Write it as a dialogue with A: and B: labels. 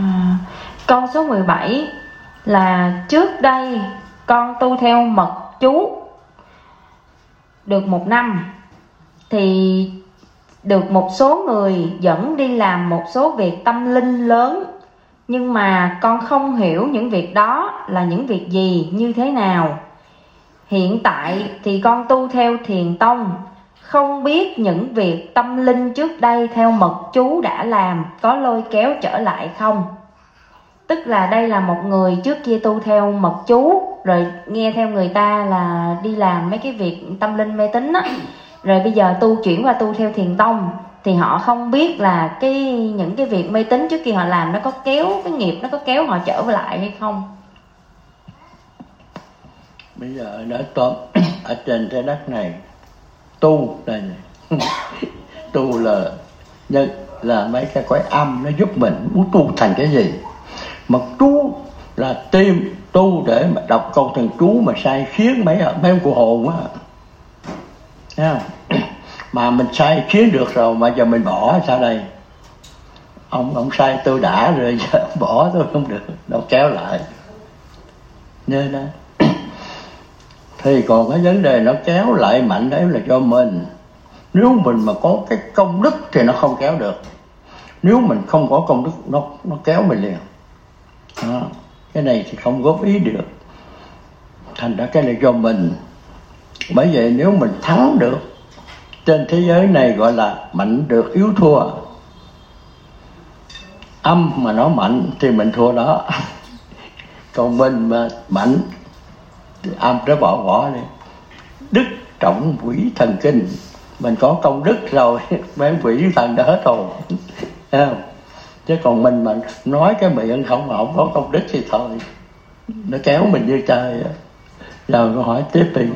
A: À, câu số 17 là trước đây con tu theo mật chú được một năm thì được một số người dẫn đi làm một số việc tâm linh lớn nhưng mà con không hiểu những việc đó là những việc gì như thế nào. Hiện tại thì con tu theo thiền tông không biết những việc tâm linh trước đây theo mật chú đã làm có lôi kéo trở lại không? Tức là đây là một người trước kia tu theo mật chú, rồi nghe theo người ta là đi làm mấy cái việc tâm linh mê tín á. Rồi bây giờ tu chuyển qua tu theo thiền tông, thì họ không biết là cái, những cái việc mê tín trước kia họ làm nó có kéo, cái nghiệp nó có kéo họ trở lại hay không?
B: Bây giờ nói tóm ở trên trái đất này tu là tu là nhân là mấy cái quái âm nó giúp mình muốn tu thành cái gì. Mà tu là tìm, tu để mà đọc câu thần chú mà sai khiến mấy mấy ông cụ hồn á thấy không? Mà mình sai khiến được rồi mà giờ mình bỏ sao đây? Ông ông sai tôi đã rồi, giờ bỏ tôi không được, đâu kéo lại. Nên đó thì còn cái vấn đề nó kéo lại mạnh đấy là cho mình. Nếu mình mà có cái công đức thì nó không kéo được. Nếu mình không có công đức, nó nó kéo mình liền. Đó. cái này thì không góp ý được. Thành ra cái này cho mình. Bởi vậy nếu mình thắng được, trên thế giới này gọi là mạnh được yếu thua. Âm mà nó mạnh thì mình thua đó. Còn mình mà mạnh âm nó bỏ bỏ đi. Đức trọng quỷ thần kinh. Mình có công đức rồi, mấy quỷ thần đã hết rồi. Không? chứ còn mình mà nói cái miệng không, mà không có công đức thì thôi. Nó kéo mình như trời rồi câu hỏi tiếp đi.